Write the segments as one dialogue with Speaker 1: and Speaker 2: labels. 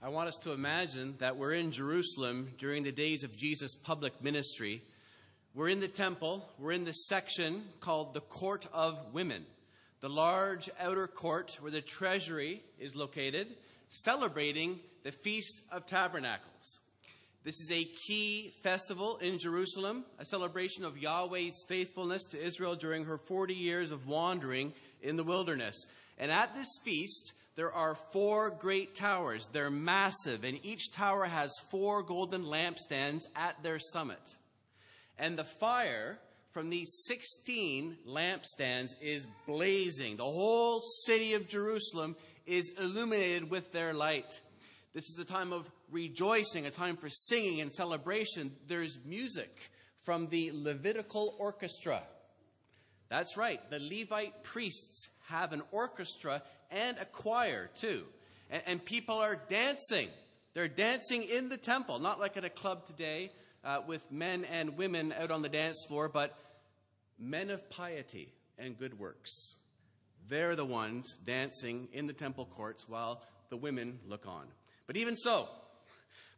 Speaker 1: I want us to imagine that we're in Jerusalem during the days of Jesus' public ministry. We're in the temple, we're in the section called the Court of Women, the large outer court where the treasury is located, celebrating the Feast of Tabernacles. This is a key festival in Jerusalem, a celebration of Yahweh's faithfulness to Israel during her 40 years of wandering in the wilderness. And at this feast, there are four great towers. They're massive, and each tower has four golden lampstands at their summit. And the fire from these 16 lampstands is blazing. The whole city of Jerusalem is illuminated with their light. This is a time of rejoicing, a time for singing and celebration. There's music from the Levitical orchestra. That's right, the Levite priests have an orchestra and a choir too. And, and people are dancing. They're dancing in the temple, not like at a club today uh, with men and women out on the dance floor, but men of piety and good works. They're the ones dancing in the temple courts while the women look on. But even so,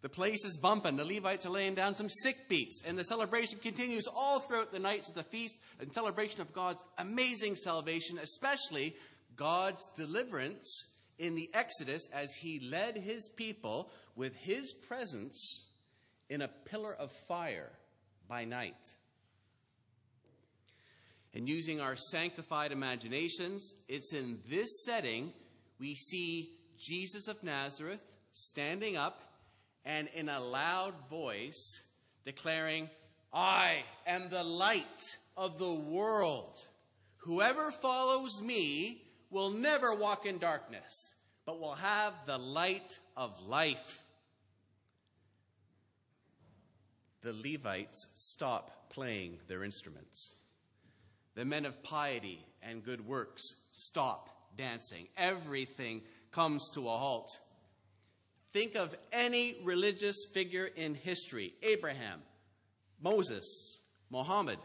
Speaker 1: the place is bumping. The Levites are laying down some sick beats, and the celebration continues all throughout the nights of the feast and celebration of God's amazing salvation, especially God's deliverance in the Exodus as he led his people with his presence in a pillar of fire by night. And using our sanctified imaginations, it's in this setting we see Jesus of Nazareth standing up and in a loud voice declaring, I am the light of the world. Whoever follows me will never walk in darkness, but will have the light of life. The Levites stop playing their instruments. The men of piety and good works stop dancing. Everything comes to a halt. Think of any religious figure in history Abraham, Moses, Muhammad.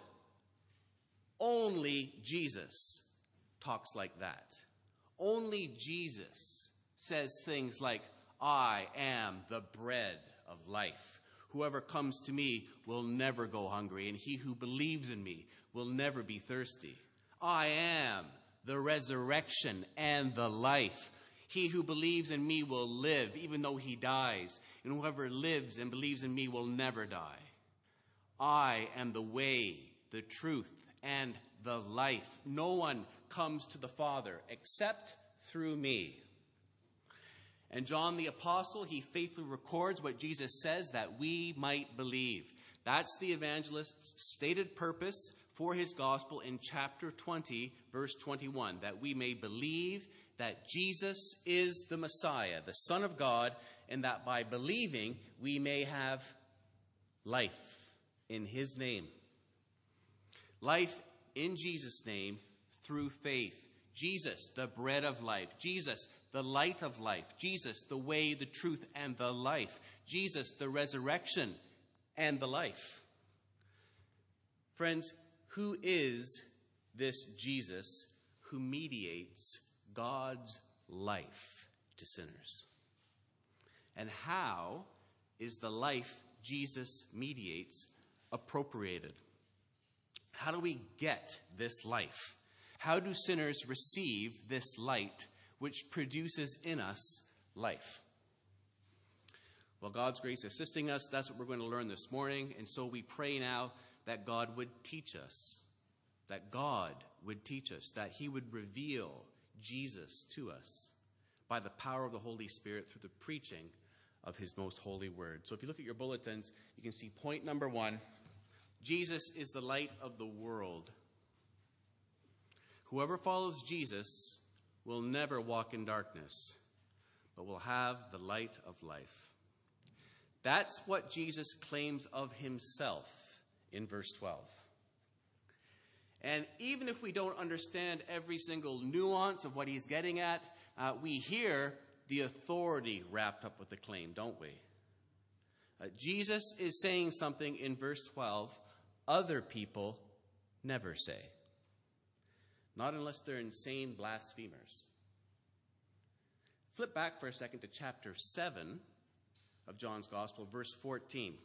Speaker 1: Only Jesus talks like that. Only Jesus says things like, I am the bread of life. Whoever comes to me will never go hungry, and he who believes in me will never be thirsty. I am the resurrection and the life. He who believes in me will live, even though he dies, and whoever lives and believes in me will never die. I am the way, the truth, and the life. No one comes to the Father except through me. And John the Apostle, he faithfully records what Jesus says that we might believe. That's the evangelist's stated purpose for his gospel in chapter 20, verse 21, that we may believe that Jesus is the Messiah, the Son of God, and that by believing we may have life in his name. Life in Jesus' name through faith. Jesus, the bread of life. Jesus, the light of life. Jesus, the way, the truth, and the life. Jesus, the resurrection and the life. Friends, who is this Jesus who mediates God's life to sinners? And how is the life Jesus mediates appropriated? How do we get this life? How do sinners receive this light which produces in us life? Well, God's grace assisting us, that's what we're going to learn this morning. And so we pray now that God would teach us, that God would teach us, that He would reveal Jesus to us by the power of the Holy Spirit through the preaching of His most holy word. So if you look at your bulletins, you can see point number one Jesus is the light of the world. Whoever follows Jesus will never walk in darkness, but will have the light of life. That's what Jesus claims of himself in verse 12. And even if we don't understand every single nuance of what he's getting at, uh, we hear the authority wrapped up with the claim, don't we? Uh, Jesus is saying something in verse 12 other people never say. Not unless they're insane blasphemers. Flip back for a second to chapter 7 of John's Gospel, verse 14.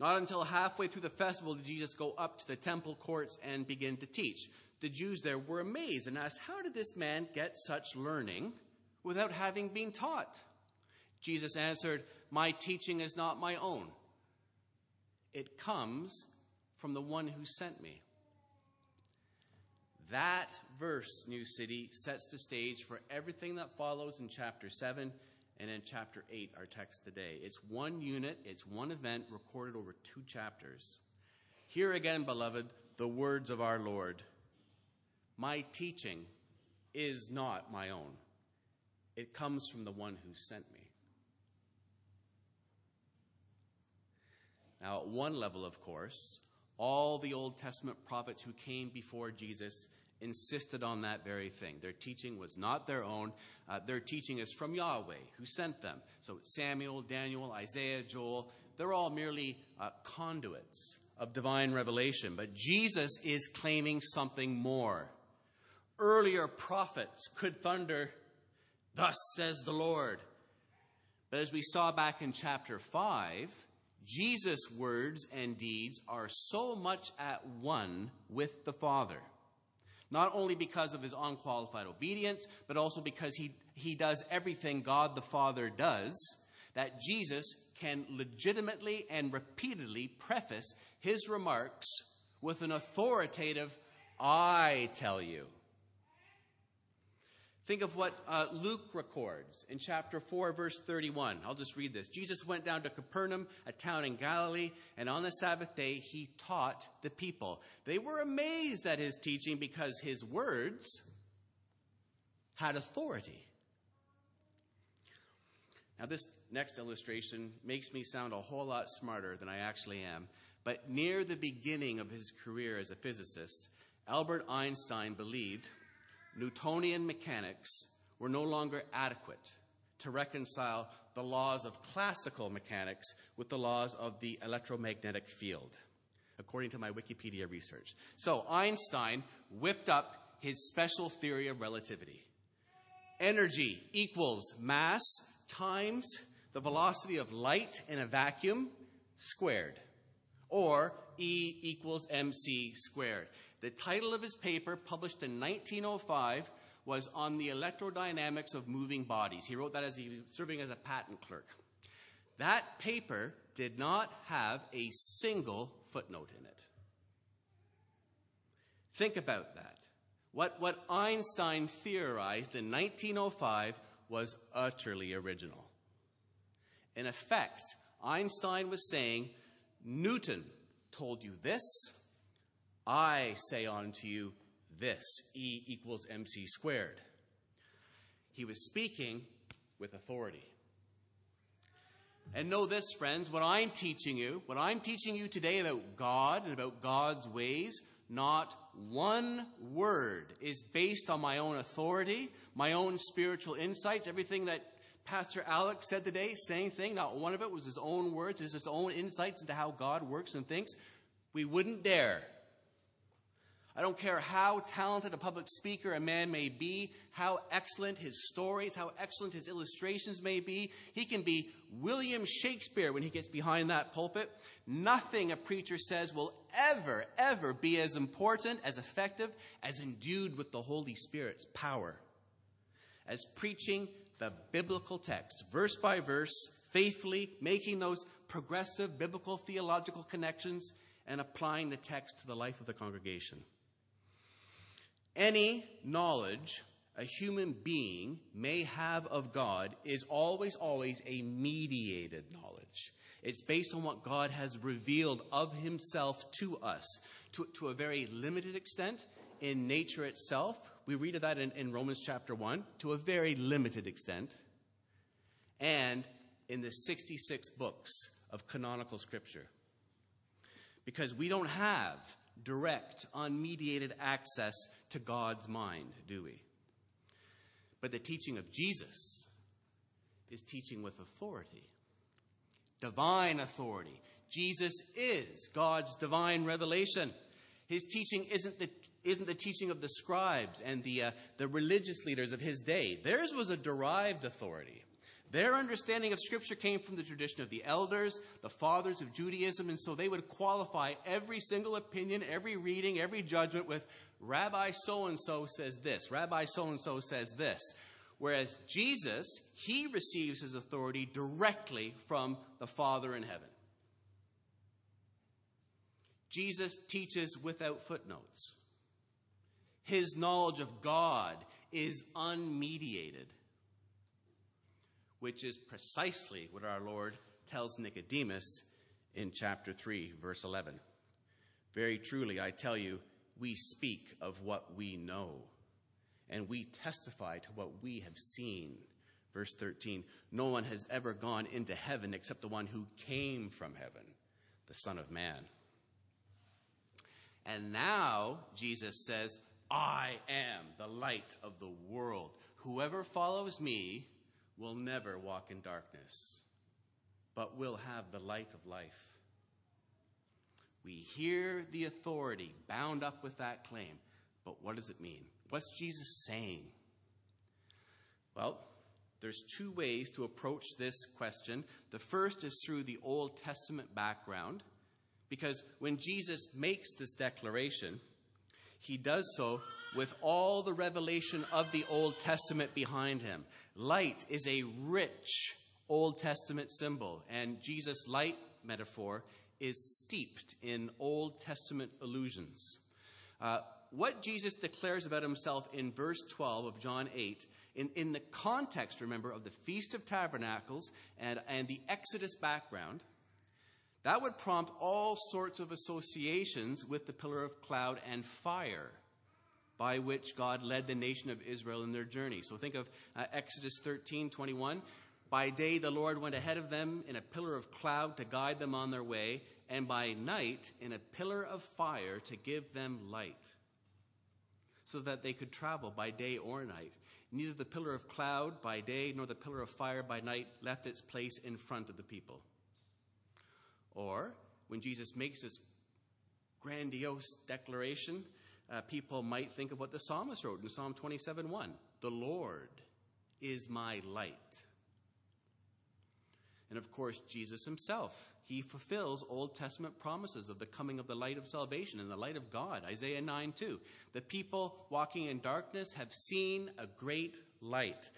Speaker 1: Not until halfway through the festival did Jesus go up to the temple courts and begin to teach. The Jews there were amazed and asked, How did this man get such learning without having been taught? Jesus answered, My teaching is not my own, it comes from the one who sent me. That verse, New City, sets the stage for everything that follows in chapter 7 and in chapter 8, our text today. It's one unit, it's one event recorded over two chapters. Here again, beloved, the words of our Lord My teaching is not my own, it comes from the one who sent me. Now, at one level, of course, all the Old Testament prophets who came before Jesus insisted on that very thing. Their teaching was not their own. Uh, their teaching is from Yahweh, who sent them. So Samuel, Daniel, Isaiah, Joel, they're all merely uh, conduits of divine revelation. But Jesus is claiming something more. Earlier prophets could thunder, Thus says the Lord. But as we saw back in chapter 5, Jesus' words and deeds are so much at one with the Father. Not only because of his unqualified obedience, but also because he, he does everything God the Father does, that Jesus can legitimately and repeatedly preface his remarks with an authoritative, I tell you. Think of what uh, Luke records in chapter 4, verse 31. I'll just read this. Jesus went down to Capernaum, a town in Galilee, and on the Sabbath day he taught the people. They were amazed at his teaching because his words had authority. Now, this next illustration makes me sound a whole lot smarter than I actually am. But near the beginning of his career as a physicist, Albert Einstein believed Newtonian mechanics were no longer adequate to reconcile the laws of classical mechanics with the laws of the electromagnetic field, according to my Wikipedia research. So Einstein whipped up his special theory of relativity. Energy equals mass times the velocity of light in a vacuum squared, or E equals mc squared. The title of his paper, published in 1905, was On the Electrodynamics of Moving Bodies. He wrote that as he was serving as a patent clerk. That paper did not have a single footnote in it. Think about that. What, what Einstein theorized in 1905 was utterly original. In effect, Einstein was saying, Newton told you this, I say unto you this E equals mc squared. He was speaking with authority. And know this, friends, what I'm teaching you, what I'm teaching you today about God and about God's ways, not one word is based on my own authority, my own spiritual insights. Everything that Pastor Alex said today, same thing, not one of it was his own words, it's his own insights into how God works and thinks. We wouldn't dare I don't care how talented a public speaker a man may be, how excellent his stories, how excellent his illustrations may be. He can be William Shakespeare when he gets behind that pulpit. Nothing a preacher says will ever, ever be as important, as effective, as endued with the Holy Spirit's power. As preaching the biblical text, verse by verse, faithfully, making those progressive biblical theological connections and applying the text to the life of the congregation. Any knowledge a human being may have of God is always, always a mediated knowledge. It's based on what God has revealed of himself to us to, to a very limited extent in nature itself. We read of that in, in Romans chapter 1 to a very limited extent. And in the 66 books of canonical scripture. Because we don't have direct, unmediated access to God's mind, do we? But the teaching of Jesus is teaching with authority, divine authority. Jesus is God's divine revelation. His teaching isn't the isn't the teaching of the scribes and the, uh, the religious leaders of his day. Theirs was a derived authority. Their understanding of Scripture came from the tradition of the elders, the fathers of Judaism, and so they would qualify every single opinion, every reading, every judgment with Rabbi so and so says this, Rabbi so and so says this. Whereas Jesus, he receives his authority directly from the Father in heaven. Jesus teaches without footnotes. His knowledge of God is unmediated which is precisely what our Lord tells Nicodemus in chapter 3, verse 11. Very truly, I tell you, we speak of what we know, and we testify to what we have seen. Verse 13 No one has ever gone into heaven except the one who came from heaven, the Son of Man. And now, Jesus says, I am the light of the world. Whoever follows me will never walk in darkness, but will have the light of life. We hear the authority bound up with that claim, but what does it mean? What's Jesus saying? Well, there's two ways to approach this question. The first is through the Old Testament background, because when Jesus makes this declaration, he does so with all the revelation of the Old Testament behind him. Light is a rich Old Testament symbol, and Jesus' light metaphor is steeped in Old Testament allusions. Uh, what Jesus declares about himself in verse 12 of John 8, in, in the context, remember, of the Feast of Tabernacles and, and the Exodus background, that would prompt all sorts of associations with the pillar of cloud and fire by which God led the nation of Israel in their journey. So think of uh, Exodus 13 21. By day, the Lord went ahead of them in a pillar of cloud to guide them on their way, and by night, in a pillar of fire to give them light, so that they could travel by day or night. Neither the pillar of cloud by day nor the pillar of fire by night left its place in front of the people. Or, when Jesus makes this grandiose declaration, uh, people might think of what the psalmist wrote in Psalm 27 1 The Lord is my light. And of course, Jesus himself, he fulfills Old Testament promises of the coming of the light of salvation and the light of God. Isaiah 9 2. The people walking in darkness have seen a great light.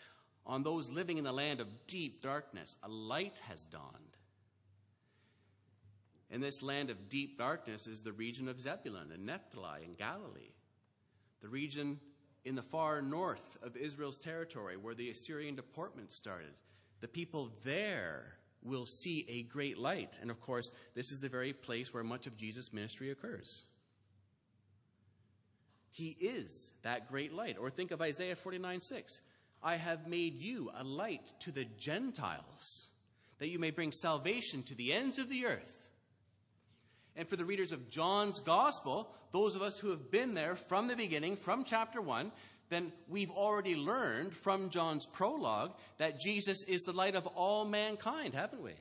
Speaker 1: On those living in the land of deep darkness, a light has dawned. And this land of deep darkness is the region of Zebulun and Naphtali and Galilee, the region in the far north of Israel's territory where the Assyrian deportment started. The people there will see a great light. And of course, this is the very place where much of Jesus' ministry occurs. He is that great light. Or think of Isaiah 49 6. I have made you a light to the Gentiles, that you may bring salvation to the ends of the earth. And for the readers of John's gospel, those of us who have been there from the beginning, from chapter 1, then we've already learned from John's prologue that Jesus is the light of all mankind, haven't we?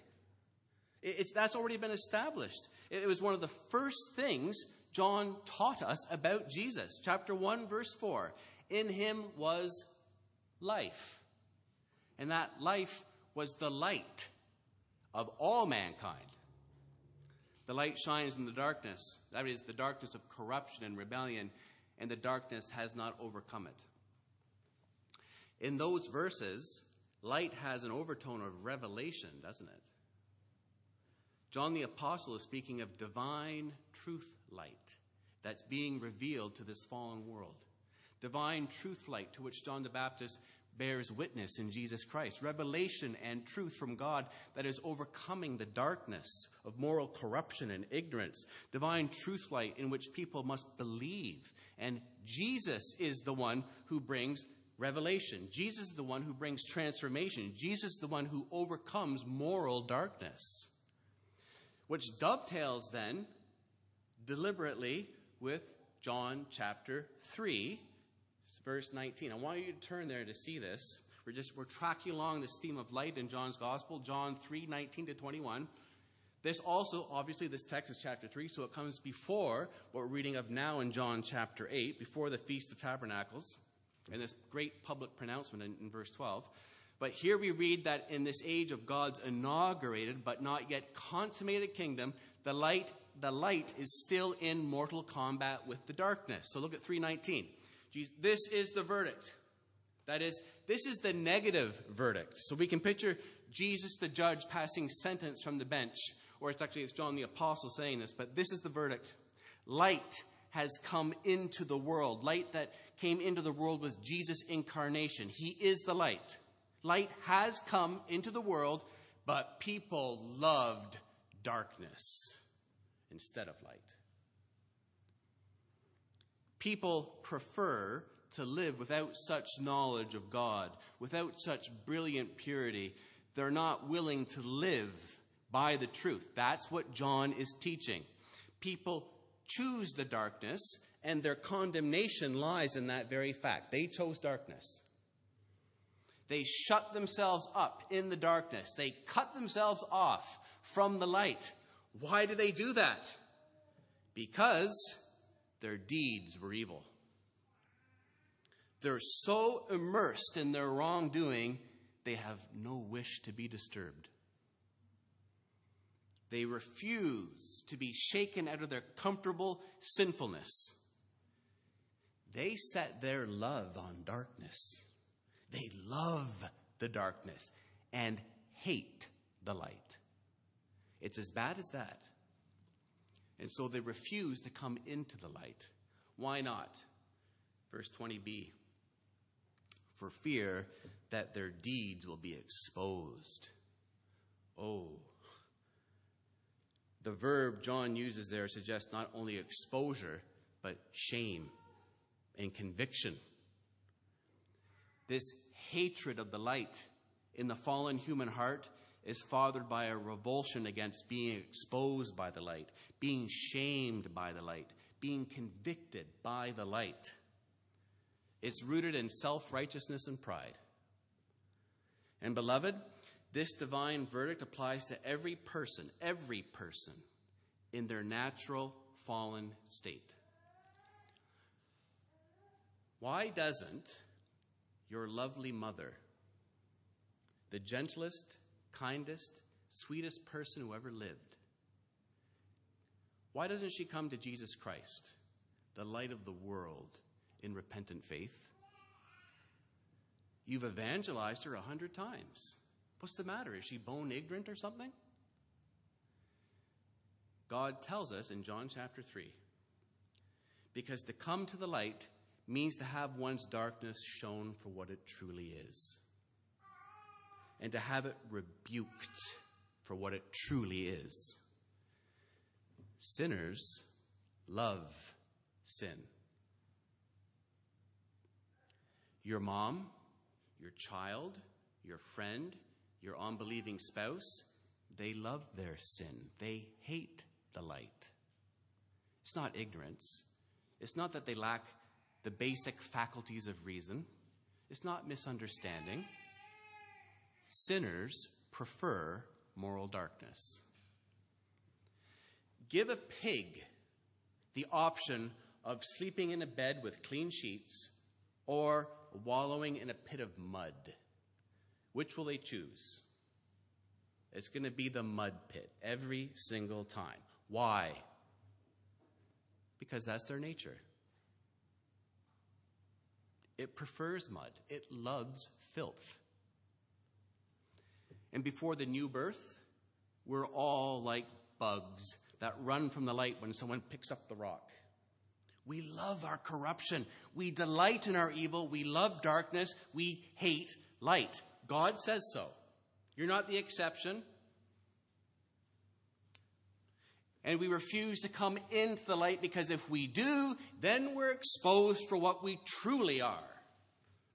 Speaker 1: It's, that's already been established. It was one of the first things John taught us about Jesus. Chapter 1, verse 4. In him was life. And that life was the light of all mankind. The light shines in the darkness, that is, the darkness of corruption and rebellion, and the darkness has not overcome it. In those verses, light has an overtone of revelation, doesn't it? John the Apostle is speaking of divine truth light that's being revealed to this fallen world. Divine truth light to which John the Baptist bears witness in Jesus Christ. Revelation and truth from God that is overcoming the darkness of moral corruption and ignorance. Divine truth light in which people must believe. And Jesus is the one who brings revelation. Jesus is the one who brings transformation. Jesus is the one who overcomes moral darkness. Which dovetails then deliberately with John chapter 3 verse 19. I want you to turn there to see this. We're just we're tracking along this theme of light in John's gospel, John 3, 19 to 21. This also, obviously, this text is chapter 3, so it comes before what we're reading of now in John chapter 8, before the Feast of Tabernacles, and this great public pronouncement in, in verse 12. But here we read that in this age of God's inaugurated but not yet consummated kingdom, the light, the light is still in mortal combat with the darkness. So look at 319. This is the verdict. That is, this is the negative verdict. So we can picture Jesus the judge passing sentence from the bench or it's actually it's John the apostle saying this, but this is the verdict. Light has come into the world. Light that came into the world with Jesus' incarnation. He is the light. Light has come into the world, but people loved darkness instead of light. People prefer to live without such knowledge of God, without such brilliant purity. They're not willing to live by the truth. That's what John is teaching. People choose the darkness, and their condemnation lies in that very fact. They chose darkness. They shut themselves up in the darkness. They cut themselves off from the light. Why do they do that? Because their deeds were evil. They're so immersed in their wrongdoing, they have no wish to be disturbed. They refuse to be shaken out of their comfortable sinfulness. They set their love on darkness. They love the darkness and hate the light. It's as bad as that. And so they refuse to come into the light. Why not? Verse 20b for fear that their deeds will be exposed. Oh, the verb John uses there suggests not only exposure, but shame and conviction. This hatred of the light in the fallen human heart is fathered by a revulsion against being exposed by the light, being shamed by the light, being convicted by the light. It's rooted in self righteousness and pride. And, beloved, this divine verdict applies to every person, every person in their natural fallen state. Why doesn't your lovely mother, the gentlest, kindest, sweetest person who ever lived, why doesn't she come to Jesus Christ, the light of the world, in repentant faith? You've evangelized her a hundred times. What's the matter? Is she bone ignorant or something? God tells us in John chapter 3 because to come to the light means to have one's darkness shown for what it truly is, and to have it rebuked for what it truly is. Sinners love sin. Your mom, your child, your friend, your unbelieving spouse, they love their sin. They hate the light. It's not ignorance. It's not that they lack the basic faculties of reason. It's not misunderstanding. Sinners prefer moral darkness. Give a pig the option of sleeping in a bed with clean sheets or wallowing in a pit of mud. Which will they choose? It's going to be the mud pit every single time. Why? Because that's their nature. It prefers mud, it loves filth. And before the new birth, we're all like bugs that run from the light when someone picks up the rock. We love our corruption. We delight in our evil. We love darkness. We hate light. God says so. You're not the exception. And we refuse to come into the light because if we do, then we're exposed for what we truly are.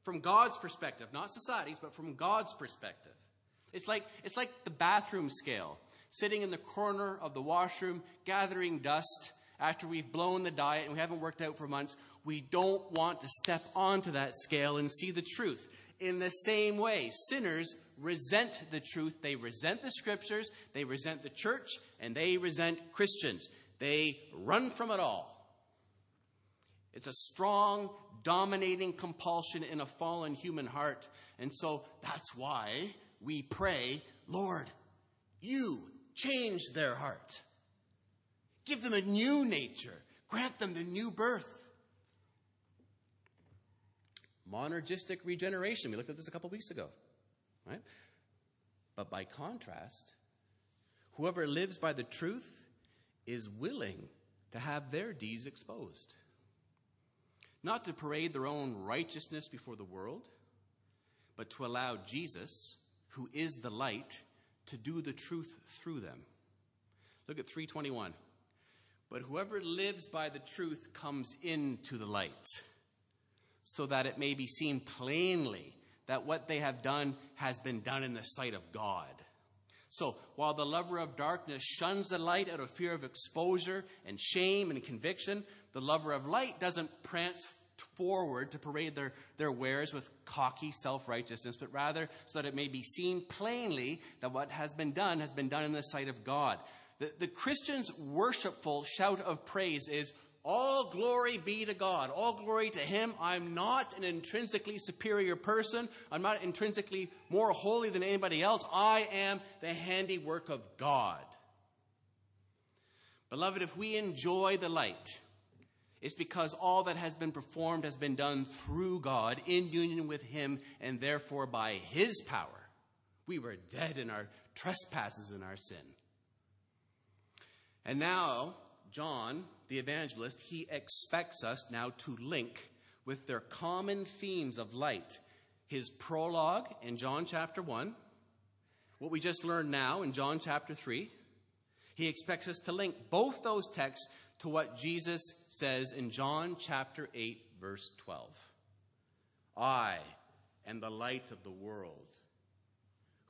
Speaker 1: From God's perspective, not society's, but from God's perspective. It's like, it's like the bathroom scale, sitting in the corner of the washroom, gathering dust after we've blown the diet and we haven't worked out for months. We don't want to step onto that scale and see the truth. In the same way, sinners resent the truth. They resent the scriptures, they resent the church, and they resent Christians. They run from it all. It's a strong, dominating compulsion in a fallen human heart. And so that's why we pray, Lord, you change their heart. Give them a new nature. Grant them the new birth. Monergistic regeneration. We looked at this a couple weeks ago. Right? But by contrast, whoever lives by the truth is willing to have their deeds exposed. Not to parade their own righteousness before the world, but to allow Jesus, who is the light, to do the truth through them. Look at 321. But whoever lives by the truth comes into the light, so that it may be seen plainly that what they have done has been done in the sight of God. So, while the lover of darkness shuns the light out of fear of exposure and shame and conviction, the lover of light doesn't prance forward to parade their, their wares with cocky self righteousness, but rather so that it may be seen plainly that what has been done has been done in the sight of God. The, the Christian's worshipful shout of praise is, all glory be to God. All glory to Him. I'm not an intrinsically superior person. I'm not intrinsically more holy than anybody else. I am the handiwork of God. Beloved, if we enjoy the light, it's because all that has been performed has been done through God in union with Him and therefore by His power. We were dead in our trespasses and our sin. And now, John, the evangelist, he expects us now to link with their common themes of light. His prologue in John chapter 1, what we just learned now in John chapter 3. He expects us to link both those texts to what Jesus says in John chapter 8, verse 12. I am the light of the world.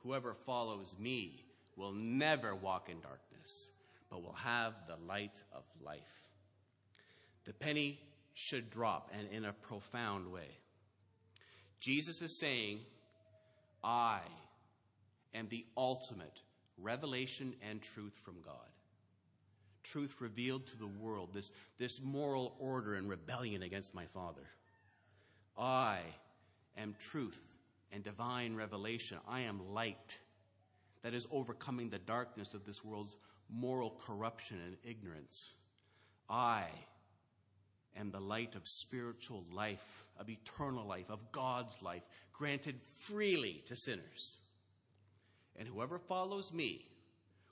Speaker 1: Whoever follows me will never walk in darkness but will have the light of life. The penny should drop, and in a profound way. Jesus is saying, I am the ultimate revelation and truth from God. Truth revealed to the world, this, this moral order and rebellion against my Father. I am truth and divine revelation. I am light that is overcoming the darkness of this world's moral corruption and ignorance. I am the light of spiritual life, of eternal life, of God's life, granted freely to sinners. And whoever follows me,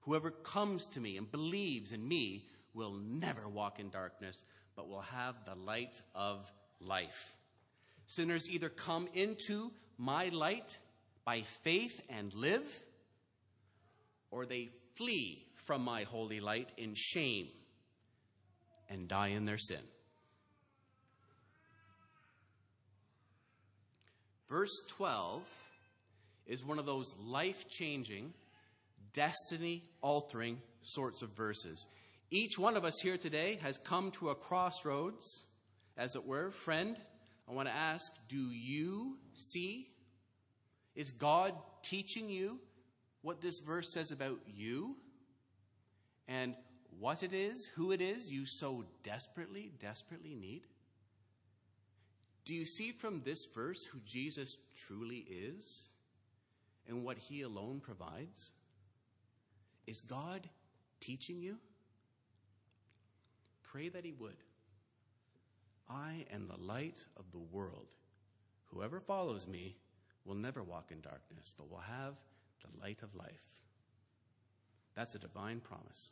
Speaker 1: whoever comes to me and believes in me, will never walk in darkness, but will have the light of life. Sinners either come into my light by faith and live, or they flee from my holy light in shame and die in their sin. Verse 12 is one of those life changing, destiny altering sorts of verses. Each one of us here today has come to a crossroads, as it were. Friend, I want to ask do you see? Is God teaching you what this verse says about you? and what it is, who it is you so desperately, desperately need? Do you see from this verse who Jesus truly is and what he alone provides? Is God teaching you? Pray that he would. I am the light of the world. Whoever follows me will never walk in darkness, but will have the light of life. That's a divine promise.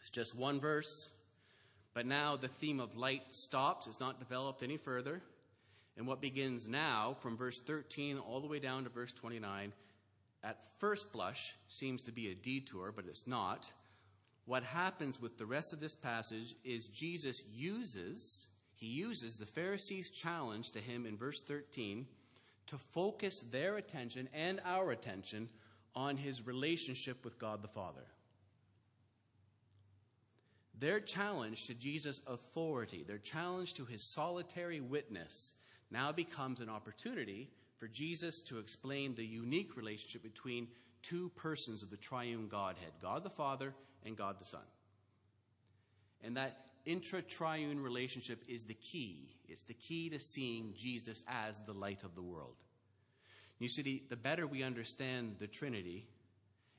Speaker 1: It's just one verse, but now the theme of light stops. It's not developed any further. And what begins now, from verse 13 all the way down to verse 29, at first blush seems to be a detour, but it's not. What happens with the rest of this passage is Jesus uses, he uses the Pharisees' challenge to him in verse 13 to focus their attention and our attention on his relationship with God the Father. Their challenge to Jesus' authority, their challenge to his solitary witness, now becomes an opportunity for Jesus to explain the unique relationship between two persons of the triune Godhead God the Father and God the Son. And that intra triune relationship is the key. It's the key to seeing Jesus as the light of the world. You see, the better we understand the Trinity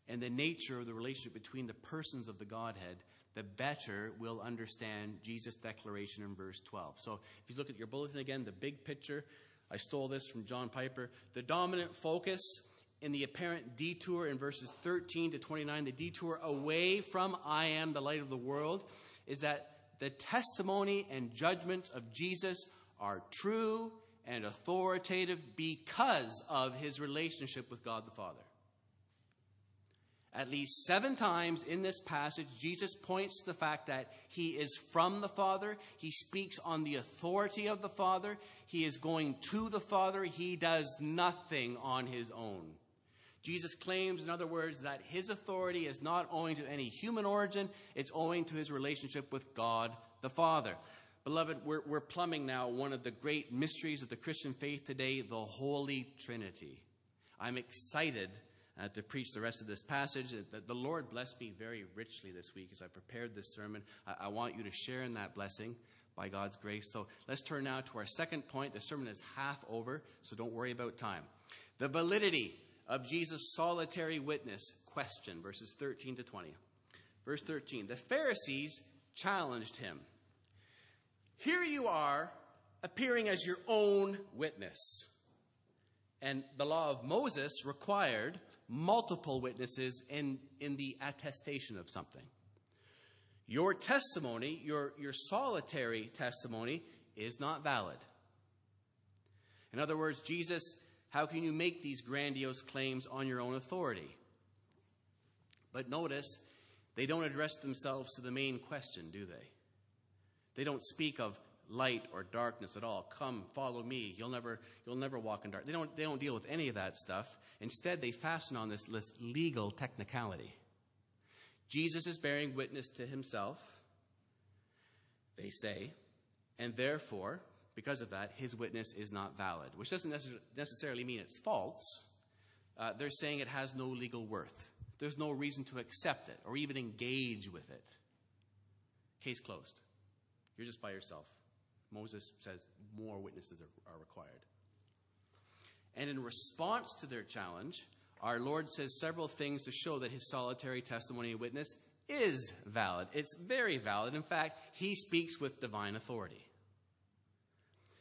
Speaker 1: and the nature of the relationship between the persons of the Godhead, the better we'll understand Jesus' declaration in verse 12. So if you look at your bulletin again, the big picture, I stole this from John Piper. The dominant focus in the apparent detour in verses 13 to 29, the detour away from I am the light of the world, is that the testimony and judgments of Jesus are true and authoritative because of his relationship with God the Father. At least seven times in this passage, Jesus points to the fact that he is from the Father. He speaks on the authority of the Father. He is going to the Father. He does nothing on his own. Jesus claims, in other words, that his authority is not owing to any human origin, it's owing to his relationship with God the Father. Beloved, we're, we're plumbing now one of the great mysteries of the Christian faith today, the Holy Trinity. I'm excited uh, to preach the rest of this passage. The, Lord blessed me very richly this week as I prepared this sermon. I, I want you to share in that blessing by God's grace. So let's turn now to our second point. The sermon is half over, so don't worry about time. The validity of Jesus' solitary witness question, verses 13 to 20. Verse 13 The Pharisees challenged him. Here you are appearing as your own witness. And the law of Moses required multiple witnesses in, in the attestation of something. Your testimony, your, your solitary testimony, is not valid. In other words, Jesus, how can you make these grandiose claims on your own authority? But notice, they don't address themselves to the main question, do they? They don't speak of light or darkness at all. Come, follow me. You'll never, you'll never walk in dark. They don't, they don't deal with any of that stuff. Instead, they fasten on this, this legal technicality. Jesus is bearing witness to himself, they say, and therefore, because of that, his witness is not valid, which doesn't necessarily mean it's false. Uh, they're saying it has no legal worth. There's no reason to accept it or even engage with it. Case closed. You're just by yourself. Moses says more witnesses are, are required. And in response to their challenge, our Lord says several things to show that his solitary testimony and witness is valid. It's very valid. In fact, he speaks with divine authority.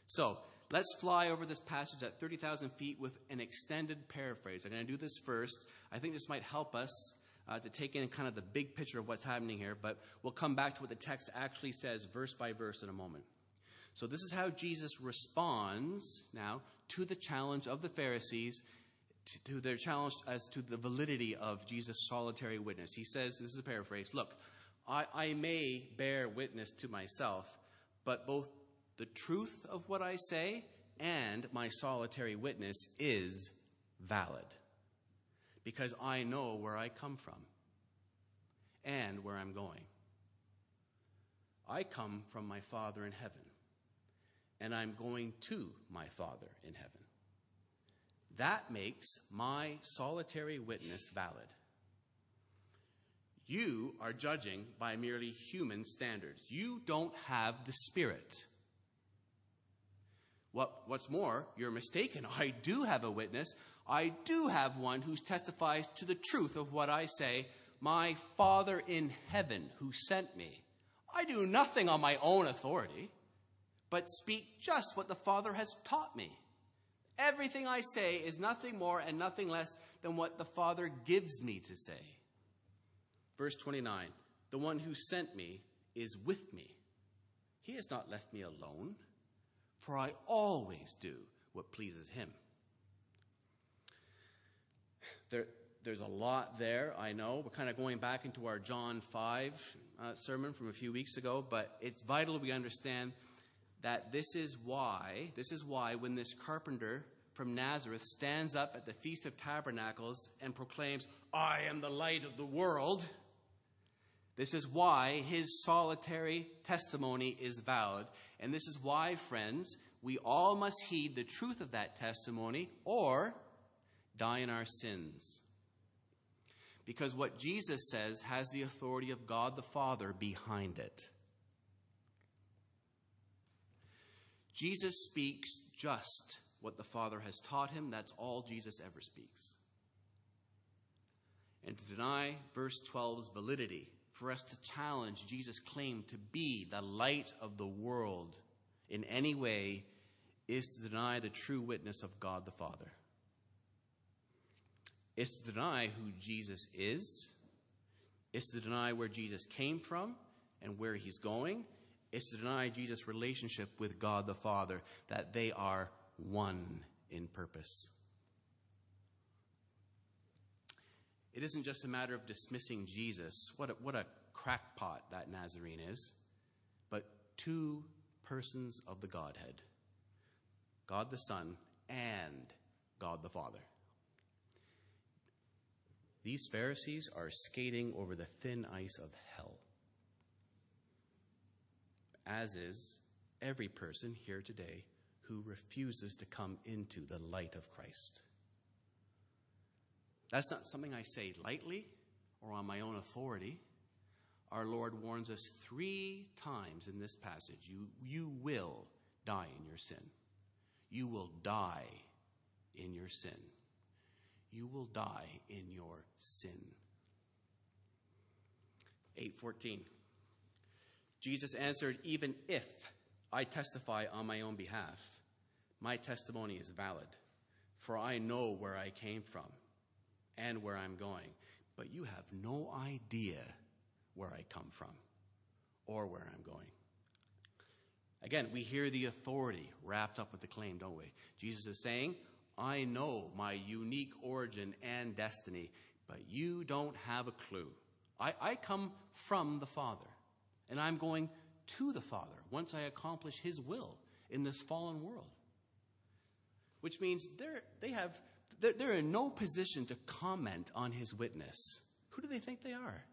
Speaker 1: So, let's fly over this passage at 30,000 feet with an extended paraphrase. I'm going to do this first. I think this might help us uh, to take in kind of the big picture of what's happening here, but we'll come back to what the text actually says verse by verse in a moment. So, this is how Jesus responds now to the challenge of the Pharisees, to, to their challenge as to the validity of Jesus' solitary witness. He says, this is a paraphrase Look, I, I may bear witness to myself, but both the truth of what I say and my solitary witness is valid because I know where I come from and where I'm going. I come from my Father in heaven and I'm going to my Father in heaven. That makes my solitary witness valid. You are judging by merely human standards. You don't have the Spirit. What, what's more, you're mistaken. I do have a witness. I do have one who testifies to the truth of what I say, my Father in heaven who sent me. I do nothing on my own authority but speak just what the Father has taught me. Everything I say is nothing more and nothing less than what the Father gives me to say. Verse 29 The one who sent me is with me. He has not left me alone, for I always do what pleases him. There, there's a lot there, I know. We're kind of going back into our John 5 uh, sermon from a few weeks ago, but it's vital we understand that this is why, this is why when this carpenter from Nazareth stands up at the Feast of Tabernacles and proclaims, I am the light of the world, this is why his solitary testimony is valid. And this is why, friends, we all must heed the truth of that testimony or die in our sins. Because what Jesus says has the authority of God the Father behind it. Jesus speaks just what the Father has taught him. That's all Jesus ever speaks. And to deny verse 12's validity, for us to challenge Jesus' claim to be the light of the world in any way, is to deny the true witness of God the Father. It's to deny who Jesus is. It's to deny where Jesus came from and where he's going. It's to deny Jesus' relationship with God the Father, that they are one in purpose. It isn't just a matter of dismissing Jesus. What a, what a crackpot that Nazarene is. But two persons of the Godhead God the Son and God the Father. These Pharisees are skating over the thin ice of hell, as is every person here today who refuses to come into the light of Christ. That's not something I say lightly or on my own authority. Our Lord warns us three times in this passage you, you will die in your sin. You will die in your sin. You will die in your sin. 814. Jesus answered, Even if I testify on my own behalf, my testimony is valid, for I know where I came from and where I'm going. But you have no idea where I come from or where I'm going. Again, we hear the authority wrapped up with the claim, don't we? Jesus is saying, I know my unique origin and destiny, but you don't have a clue. I, I come from the Father, and I'm going to the Father once I accomplish His will in this fallen world. Which means they're, they have, they're, they're in no position to comment on His witness. Who do they think they are?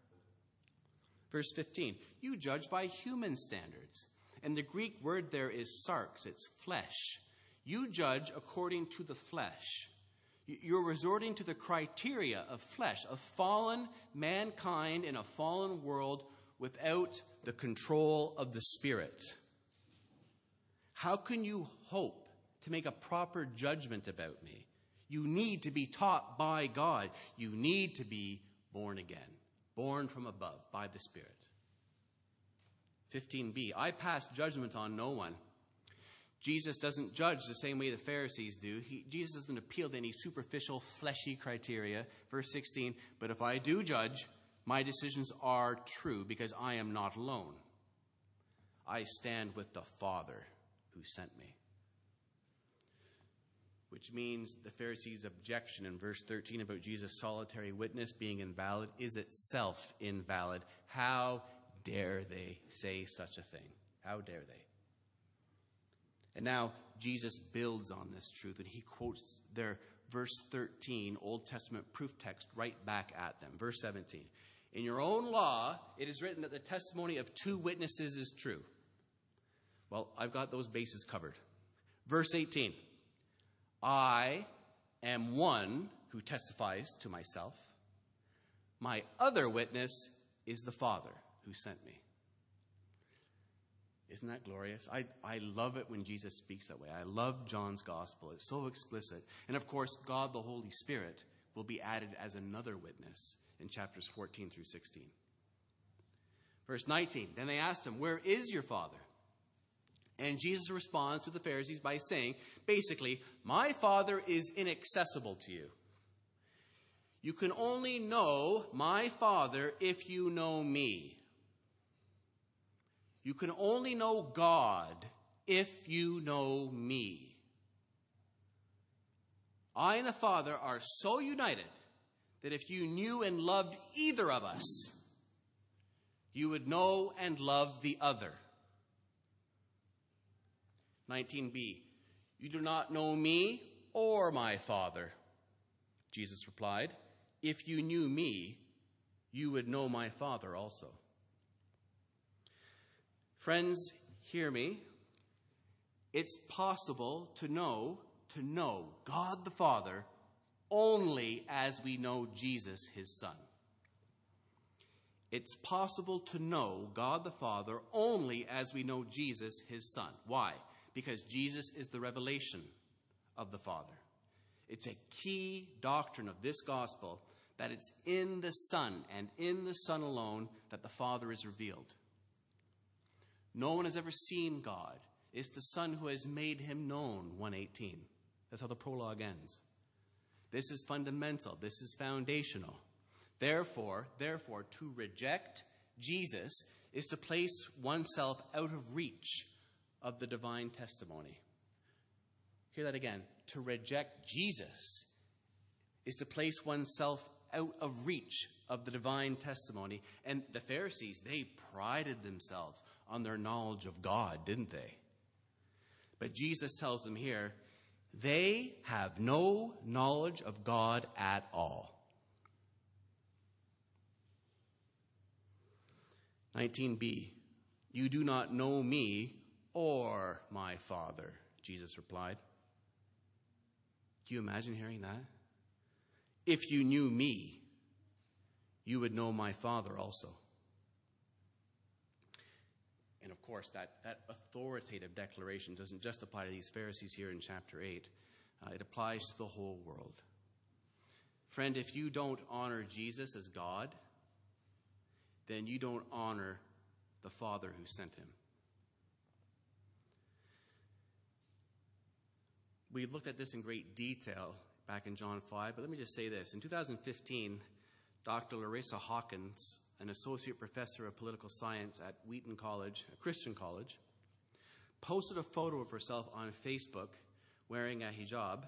Speaker 1: Verse 15, you judge by human standards. And the Greek word there is sarx, it's flesh. You judge according to the flesh. You're resorting to the criteria of flesh, of fallen mankind in a fallen world without the control of the Spirit. How can you hope to make a proper judgment about me? You need to be taught by God. You need to be born again, born from above by the Spirit. 15b, I pass judgment on no one. Jesus doesn't judge the same way the Pharisees do. He, Jesus doesn't appeal to any superficial, fleshy criteria. Verse 16, but if I do judge, my decisions are true because I am not alone. I stand with the Father who sent me. Which means the Pharisees' objection in verse 13 about Jesus' solitary witness being invalid is itself invalid. How dare they say such a thing? How dare they? And now Jesus builds on this truth and he quotes their verse 13 Old Testament proof text right back at them. Verse 17. In your own law, it is written that the testimony of two witnesses is true. Well, I've got those bases covered. Verse 18. I am one who testifies to myself. My other witness is the Father who sent me. Isn't that glorious? I, I love it when Jesus speaks that way. I love John's gospel. It's so explicit. And of course, God the Holy Spirit will be added as another witness in chapters 14 through 16. Verse 19 Then they asked him, Where is your father? And Jesus responds to the Pharisees by saying, basically, My father is inaccessible to you. You can only know my father if you know me. You can only know God if you know me. I and the Father are so united that if you knew and loved either of us, you would know and love the other. 19b. You do not know me or my Father. Jesus replied, If you knew me, you would know my Father also. Friends, hear me. It's possible to know, to know God the Father only as we know Jesus, his Son. It's possible to know God the Father only as we know Jesus, his Son. Why? Because Jesus is the revelation of the Father. It's a key doctrine of this gospel that it's in the Son and in the Son alone that the Father is revealed. No one has ever seen God. It's the Son who has made him known, 118. That's how the prologue ends. This is fundamental. This is foundational. Therefore, therefore, to reject Jesus is to place oneself out of reach of the divine testimony. Hear that again. To reject Jesus is to place oneself out of reach of the divine testimony. And the Pharisees, they prided themselves on their knowledge of God, didn't they? But Jesus tells them here, they have no knowledge of God at all. 19b, you do not know me or my Father, Jesus replied. Can you imagine hearing that? If you knew me, you would know my Father also. And of course, that, authoritative declaration doesn't just apply to these Pharisees here in chapter 8, uh, it applies to the whole world. Friend, if you don't honor Jesus as God, then you don't honor the Father who sent him. We looked at this in great detail back in John 5, but let me just say this. In 2015, Dr. Larycia Hawkins an associate professor of political science at Wheaton College, a Christian college, posted a photo of herself on Facebook wearing a hijab,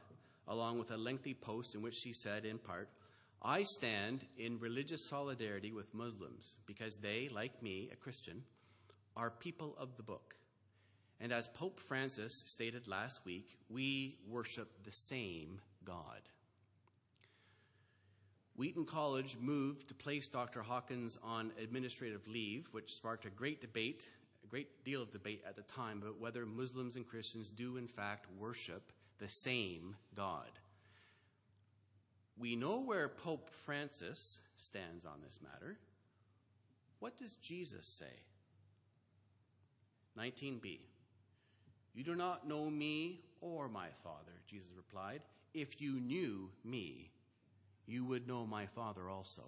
Speaker 1: along with a lengthy post in which she said, in part, I stand in religious solidarity with Muslims because they, like me, a Christian, are people of the book. And as Pope Francis stated last week, we worship the same God. Wheaton College moved to place Dr. Hawkins on administrative leave, which sparked a great debate, a great deal of debate at the time about whether Muslims and Christians do in fact worship the same God. We know where Pope Francis stands on this matter. What does Jesus say? 19b. You do not know me or my Father, Jesus replied. If you knew me, you would know my Father also.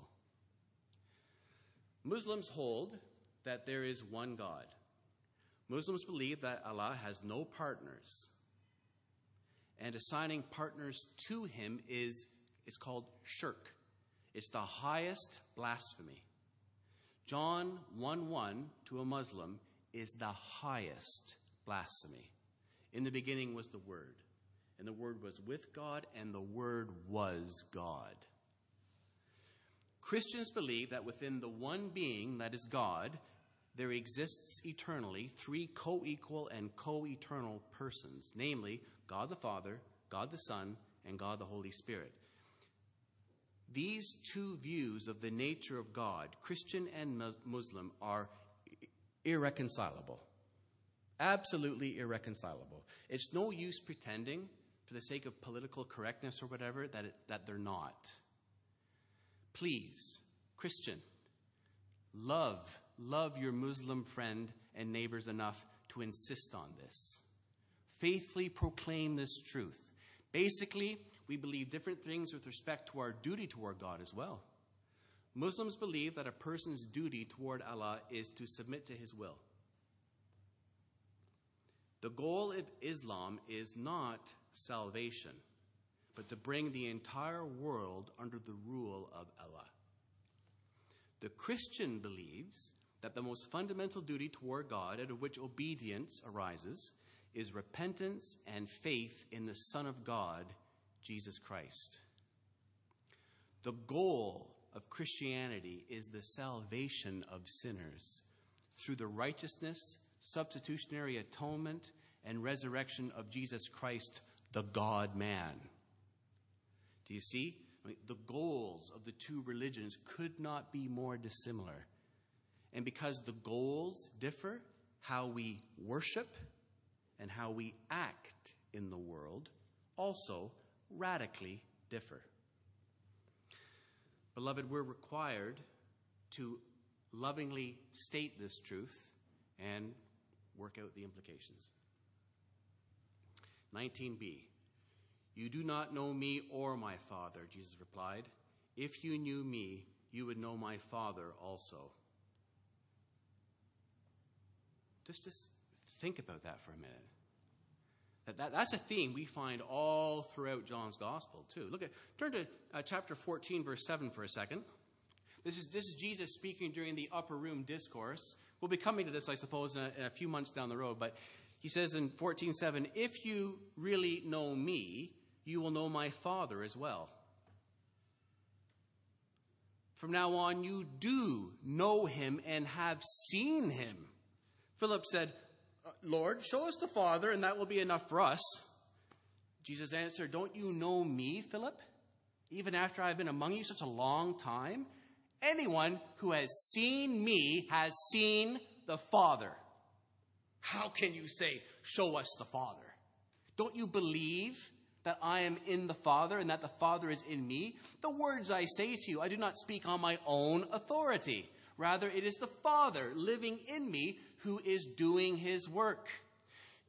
Speaker 1: Muslims hold that there is one God. Muslims believe that Allah has no partners. And assigning partners to him is it's called shirk. It's the highest blasphemy. John 1 1 to a Muslim is the highest blasphemy. In the beginning was the Word, and the Word was with God, and the Word was God. Christians believe that within the one being, that is God, there exists eternally three co equal and co eternal persons, namely God the Father, God the Son, and God the Holy Spirit. These two views of the nature of God, Christian and Muslim, are irreconcilable. Absolutely irreconcilable. It's no use pretending, for the sake of political correctness or whatever, that, it, that they're not. Please, Christian, love, love your Muslim friend and neighbors enough to insist on this. Faithfully proclaim this truth. Basically, we believe different things with respect to our duty toward God as well. Muslims believe that a person's duty toward Allah is to submit to His will. The goal of Islam is not salvation but to bring the entire world under the rule of Allah. The Christian believes that the most fundamental duty toward God, out of which obedience arises, is repentance and faith in the Son of God, Jesus Christ. The goal of Christianity is the salvation of sinners through the righteousness, substitutionary atonement, and resurrection of Jesus Christ, the God man. Do you see? I mean, the goals of the two religions could not be more dissimilar. And because the goals differ, how we worship and how we act in the world also radically differ. Beloved, we're required to lovingly state this truth and work out the implications. 19b. You do not know me or my Father, Jesus replied. If you knew me, you would know my Father also. Just, just think about that for a minute. That, that, that's a theme we find all throughout John's Gospel, too. Look at, turn to uh, chapter 14, verse 7 for a second. This is, this is Jesus speaking during the upper room discourse. We'll be coming to this, I suppose, in a, in a few months down the road. But he says in 14:7, "If you really know me, you will know my Father as well." From now on, you do know him and have seen him. Philip said, uh, Lord, show us the Father, and that will be enough for us. Jesus answered, Don't you know me, Philip? Even after I've been among you such a long time? Anyone who has seen me has seen the Father. How can you say, Show us the Father? Don't you believe that I am in the Father and that the Father is in me? The words I say to you, I do not speak on my own authority. Rather, it is the Father living in me who is doing his work.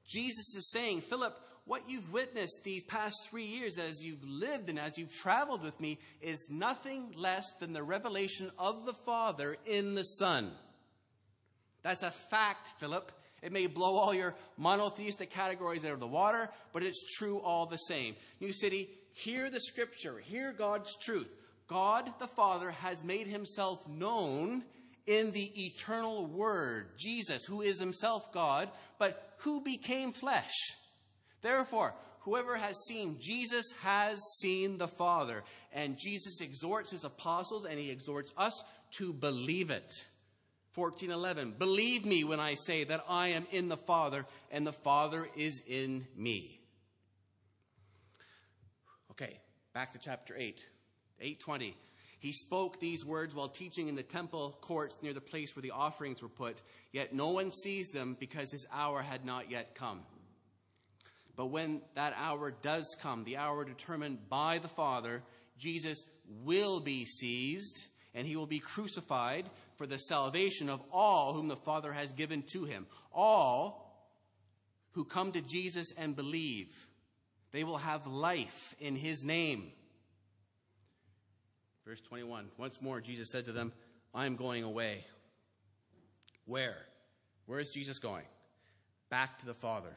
Speaker 1: Jesus is saying, Philip, what you've witnessed these past three years as you've lived and as you've traveled with me is nothing less than the revelation of the Father in the Son. That's a fact, Philip. It may blow all your monotheistic categories out of the water, but it's true all the same. New City, hear the scripture, hear God's truth. God the Father has made himself known in the eternal Word, Jesus, who is himself God, but who became flesh. Therefore, whoever has seen Jesus has seen the Father. And Jesus exhorts his apostles and he exhorts us to believe it. 14:11 Believe me when I say that I am in the Father and the Father is in me. Okay, back to chapter 8. 820. He spoke these words while teaching in the temple courts near the place where the offerings were put, yet no one sees them because his hour had not yet come. But when that hour does come, the hour determined by the Father, Jesus will be seized and he will be crucified for the salvation of all whom the Father has given to him. All who come to Jesus and believe, they will have life in his name. Verse 21 Once more, Jesus said to them, I am going away. Where? Where is Jesus going? Back to the Father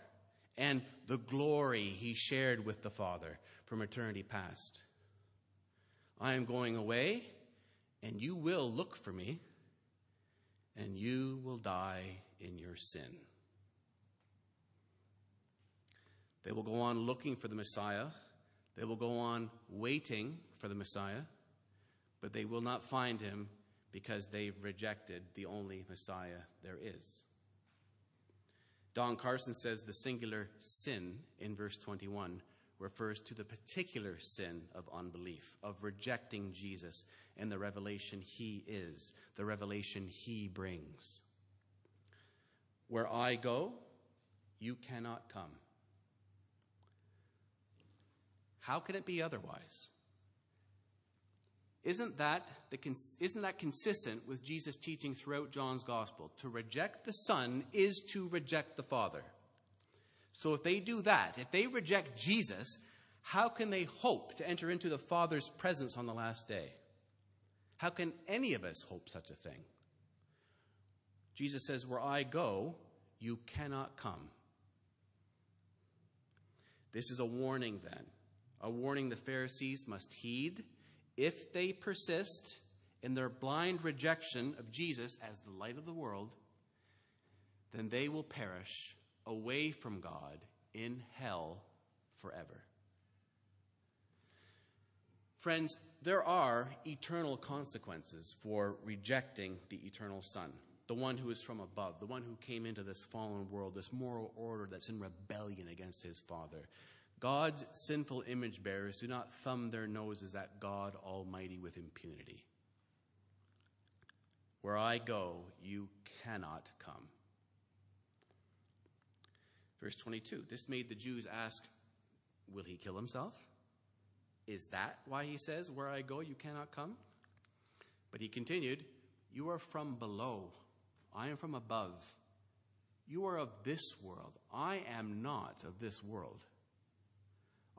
Speaker 1: and the glory he shared with the Father from eternity past. I am going away, and you will look for me, and you will die in your sin. They will go on looking for the Messiah. They will go on waiting for the Messiah but they will not find him because they've rejected the only Messiah there is. Don Carson says the singular sin in verse 21 refers to the particular sin of unbelief, of rejecting Jesus and the revelation he is, the revelation he brings. Where I go, you cannot come. How can it be otherwise? Isn't that, the, isn't that consistent with Jesus' teaching throughout John's gospel? To reject the Son is to reject the Father. So if they do that, if they reject Jesus, how can they hope to enter into the Father's presence on the last day? How can any of us hope such a thing? Jesus says, Where I go, you cannot come. This is a warning then, a warning the Pharisees must heed if they persist in their blind rejection of Jesus as the light of the world, then they will perish away from God in hell forever. Friends, there are eternal consequences for rejecting the eternal Son, the one who is from above, the one who came into this fallen world, this moral order that's in rebellion against his Father. God's sinful image bearers do not thumb their noses at God Almighty with impunity. Where I go, you cannot come. Verse 22 This made the Jews ask, Will he kill himself? Is that why he says, Where I go, you cannot come? But he continued, You are from below, I am from above. You are of this world, I am not of this world.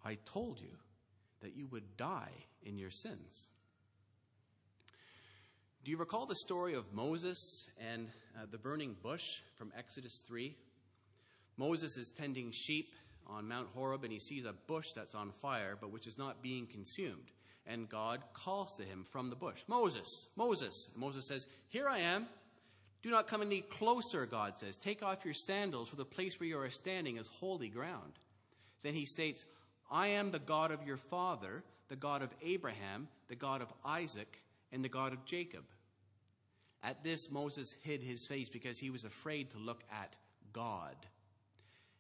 Speaker 1: I told you that you would die in your sins. Do you recall the story of Moses and uh, the burning bush from Exodus 3? Moses is tending sheep on Mount Horeb and he sees a bush that's on fire, but which is not being consumed. And God calls to him from the bush, Moses, Moses. And Moses says, Here I am. Do not come any closer, God says. Take off your sandals, for the place where you are standing is holy ground. Then he states, I am the God of your father, the God of Abraham, the God of Isaac, and the God of Jacob. At this, Moses hid his face because he was afraid to look at God.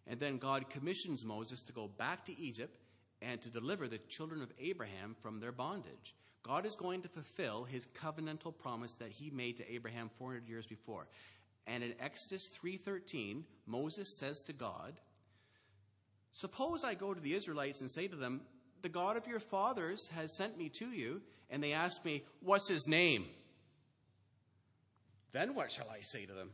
Speaker 1: And then God commissions Moses to go back to Egypt and to deliver the children of Abraham from their bondage. God is going to fulfill his covenantal promise that he made to Abraham 400 years before. And in Exodus 3:13, Moses says to God, "Suppose I go to the Israelites and say to them, the God of your fathers has sent me to you, and they ask me, What's his name? Then what shall I say to them?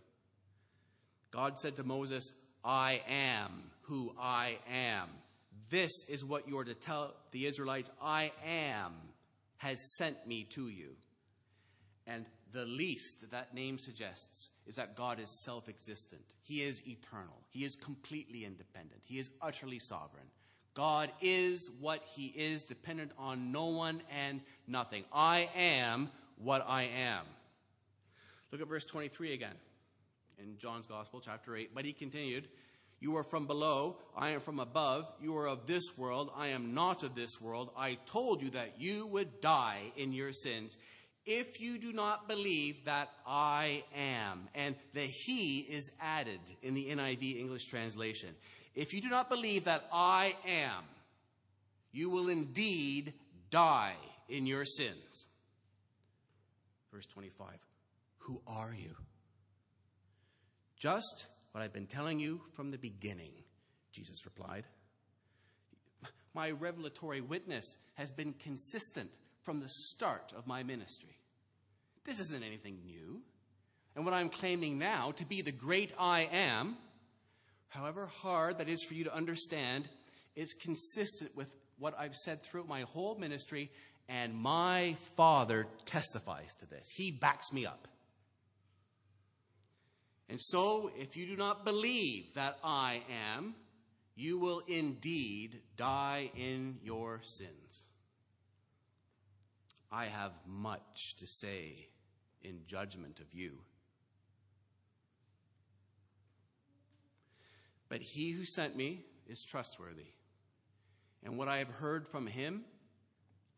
Speaker 1: God said to Moses, I am who I am. This is what you are to tell the Israelites I am has sent me to you. And the least that name suggests is that God is self existent. He is eternal. He is completely independent. He is utterly sovereign. God is what He is, dependent on no one and nothing. I am what I am. Look at verse 23 again in John's Gospel, chapter 8. But he continued, You are from below, I am from above. You are of this world, I am not of this world. I told you that you would die in your sins if you do not believe that I am. And the He is added in the NIV English translation. If you do not believe that I am, you will indeed die in your sins. Verse 25 Who are you? Just what I've been telling you from the beginning, Jesus replied. My revelatory witness has been consistent from the start of my ministry. This isn't anything new. And what I'm claiming now to be the great I am however hard that is for you to understand, is consistent with what I've said throughout my whole ministry, and my Father testifies to this. He backs me up. And so, if you do not believe that I am, you will indeed die in your sins. I have much to say in judgment of you. But he who sent me is trustworthy. And what I have heard from him,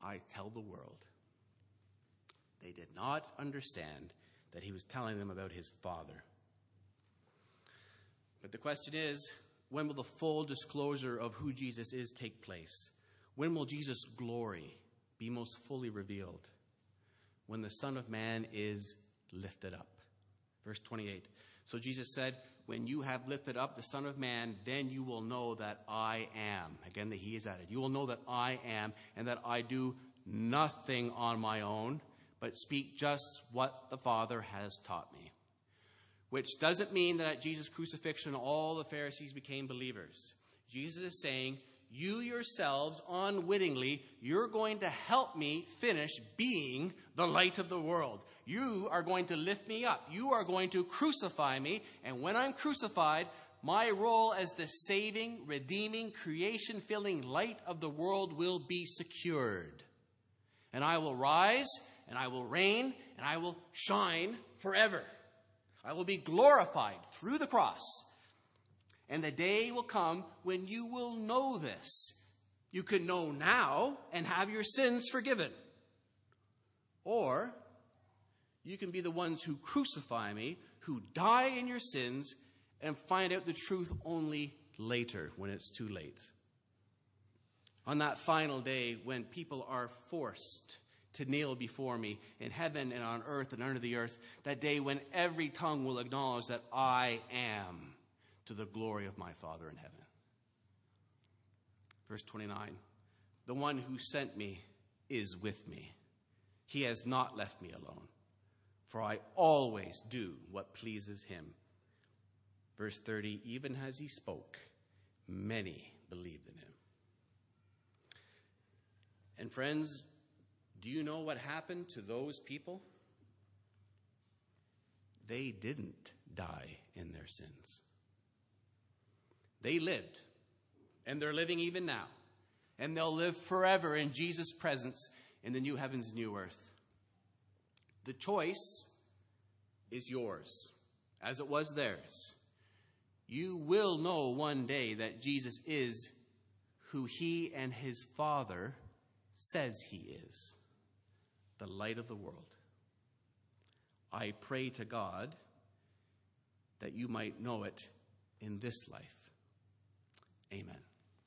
Speaker 1: I tell the world. They did not understand that he was telling them about his Father. But the question is when will the full disclosure of who Jesus is take place? When will Jesus' glory be most fully revealed? When the Son of Man is lifted up. Verse 28. So Jesus said, when you have lifted up the Son of Man, then you will know that I am. Again, that He is added. You will know that I am, and that I do nothing on my own, but speak just what the Father has taught me. Which doesn't mean that at Jesus' crucifixion, all the Pharisees became believers. Jesus is saying, you yourselves unwittingly, you're going to help me finish being the light of the world. You are going to lift me up. You are going to crucify me. And when I'm crucified, my role as the saving, redeeming, creation filling light of the world will be secured. And I will rise, and I will reign, and I will shine forever. I will be glorified through the cross and the day will come when you will know this. You can know now and have your sins forgiven. Or you can be the ones who crucify me, who die in your sins, and find out the truth only later when it's too late. On that final day when people are forced to kneel before me in heaven and on earth and under the earth, that day when every tongue will acknowledge that I am to the glory of my Father in heaven. Verse 29 The one who sent me is with me. He has not left me alone, for I always do what pleases him. Verse 30 Even as he spoke, many believed in him. And friends, do you know what happened to those people? They didn't die in their sins. They lived, and they're living even now, and they'll live forever in Jesus' presence in the new heavens and new earth. The choice is yours, as it was theirs. You will know one day that Jesus is who he and his Father says he is the light of the world. I pray to God that you might know it in this life. Amen.